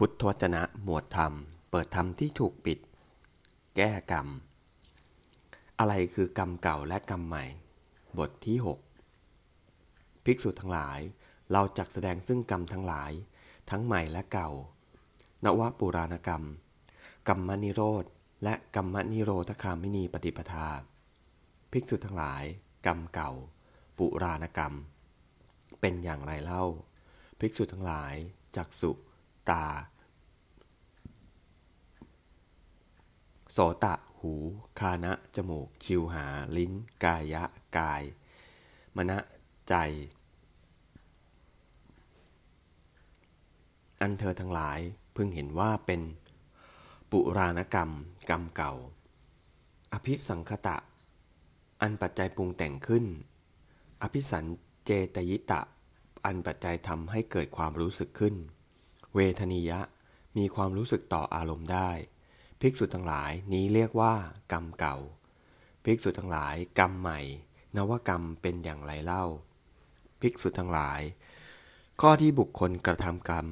พุทธวจนะหมวดธรรม เปิดธรรมที่ถูกปิด แก้กรรม อะไรคือกรรมเก่าและกรรมใหม่ บทที่ 6 ภิกษุทั้งหลาย เราจักแสดงซึ่งกรรมทั้งหลาย ทั้งใหม่และเก่า นวปุราณกรรม กรรมนิโรธ และกรรมนิโรธคามินีปฏิปทา ภิกษุทั้งหลาย กรรมเก่า ปุราณกรรม เป็นอย่างไรเล่า ภิกษุทั้งหลายจักสุ ตา โสตะ หู คานะ จมูก ชิวหา ลิ้น กายะ กาย มณะ ใจ อันเธอทั้งหลายพึงเห็นว่าเป็น ปุราณกรรม กรรมเก่า อภิสังคตะ อันปัจจัยปรุงแต่งขึ้น อภิสันเจตยิตะ อันปัจจัยทำให้เกิดความรู้สึกขึ้น เวทนียะ มีความรู้สึกต่ออารมณ์ได้ ภิกษุทั้งหลายนี้เรียกว่า กรรมเก่า ภิกษุทั้งหลาย กรรมใหม่ นวกรรมเป็นอย่างไรเล่า ภิกษุทั้งหลาย ข้อที่บุคคลกระทำกรรม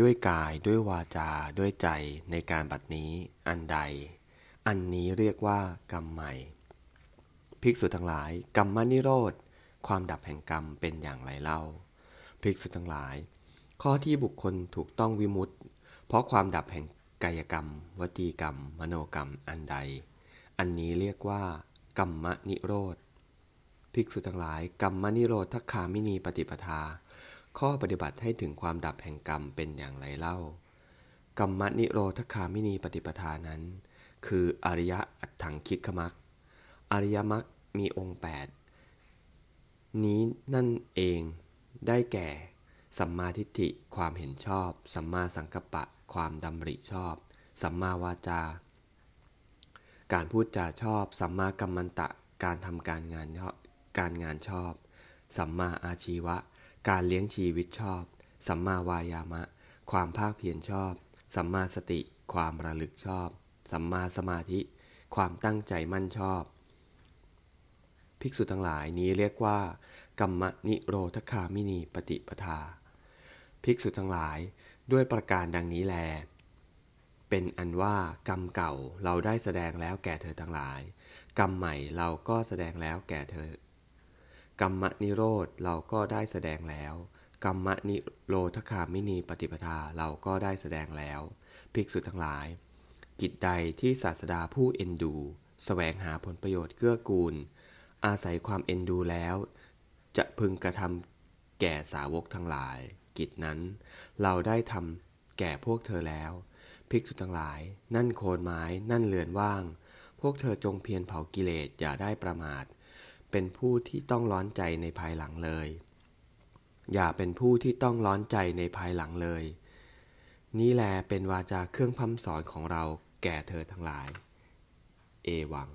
ด้วยกายด้วยวาจาด้วยใจในการบัดนี้อันใด อันนี้เรียกว่า กรรมใหม่ ภิกษุทั้งหลาย กรรมนิโรธความดับแห่งกรรมเป็นอย่างไรเล่า ภิกษุทั้งหลาย ข้อที่บุคคลถูกต้องวิมุตต์เพราะความดับแห่งกายกรรม วจีกรรม มโนกรรมอันใด อันนี้เรียกว่า กรรมนิโรธ ภิกษุทั้งหลาย กรรมนิโรธทัคามินีปฏิปทา ข้อปฏิบัติให้ถึงความดับแห่งกรรมเป็นอย่างไรเล่า กรรมนิโรธคามินีปฏิปทานั้น คืออริยะอัตถังคิกขมักอริยมรรคมีองค์ 8 นี้นั่นเองได้แก่ สัมมาทิฏฐิความเห็นชอบ สัมมาสังกัปปะ ความดำริชอบ สัมมาวาจา การพูดจาชอบ สัมมากัมมันตะ การทำการงานการงานชอบ สัมมาอาชีวะ การเลี้ยงชีวิตชอบ สัมมาวายามะ ความภาคเพียรชอบ สัมมาสติ ความระลึกชอบ สัมมาสมาธิ ความตั้งใจมั่นชอบ ภิกษุทั้งหลายนี้เรียกว่ากรรมนิโรธคามินีปฏิปทา ภิกษุทั้งหลายด้วยประการดังนี้แล เป็นอันว่ากรรมเก่าเราได้แสดงแล้วแก่เธอทั้งหลาย กรรมใหม่เราก็แสดงแล้วแก่เธอกรรมนิโรธเราก็ได้แสดงแล้ว กรรมนิโรธคามินีปฏิปทาเราก็ได้แสดงแล้ว ภิกษุทั้งหลาย กิจใดที่ศาสดาผู้เอ็นดูสแสวงหาผลประโยชน์เกื้อกูล อาศัยความเอ็นดูแล้ว จะพึงกระทำ แก่สาวกทั้งหลาย กิจนั้น เราได้ทำแก่พวกเธอแล้ว ภิกษุทั้งหลาย นั่นโคนไม้ นั่นเรือนว่าง พวกเธอจงเพียรเผากิเลสอย่าได้ประมาท เป็นผู้ที่ต้องร้อนใจในภายหลังเลย อย่าเป็นผู้ที่ต้องร้อนใจในภายหลังเลย นี่แลเป็นวาจาเครื่องพัมสอนของเราแก่เธอทั้งหลาย เอวัง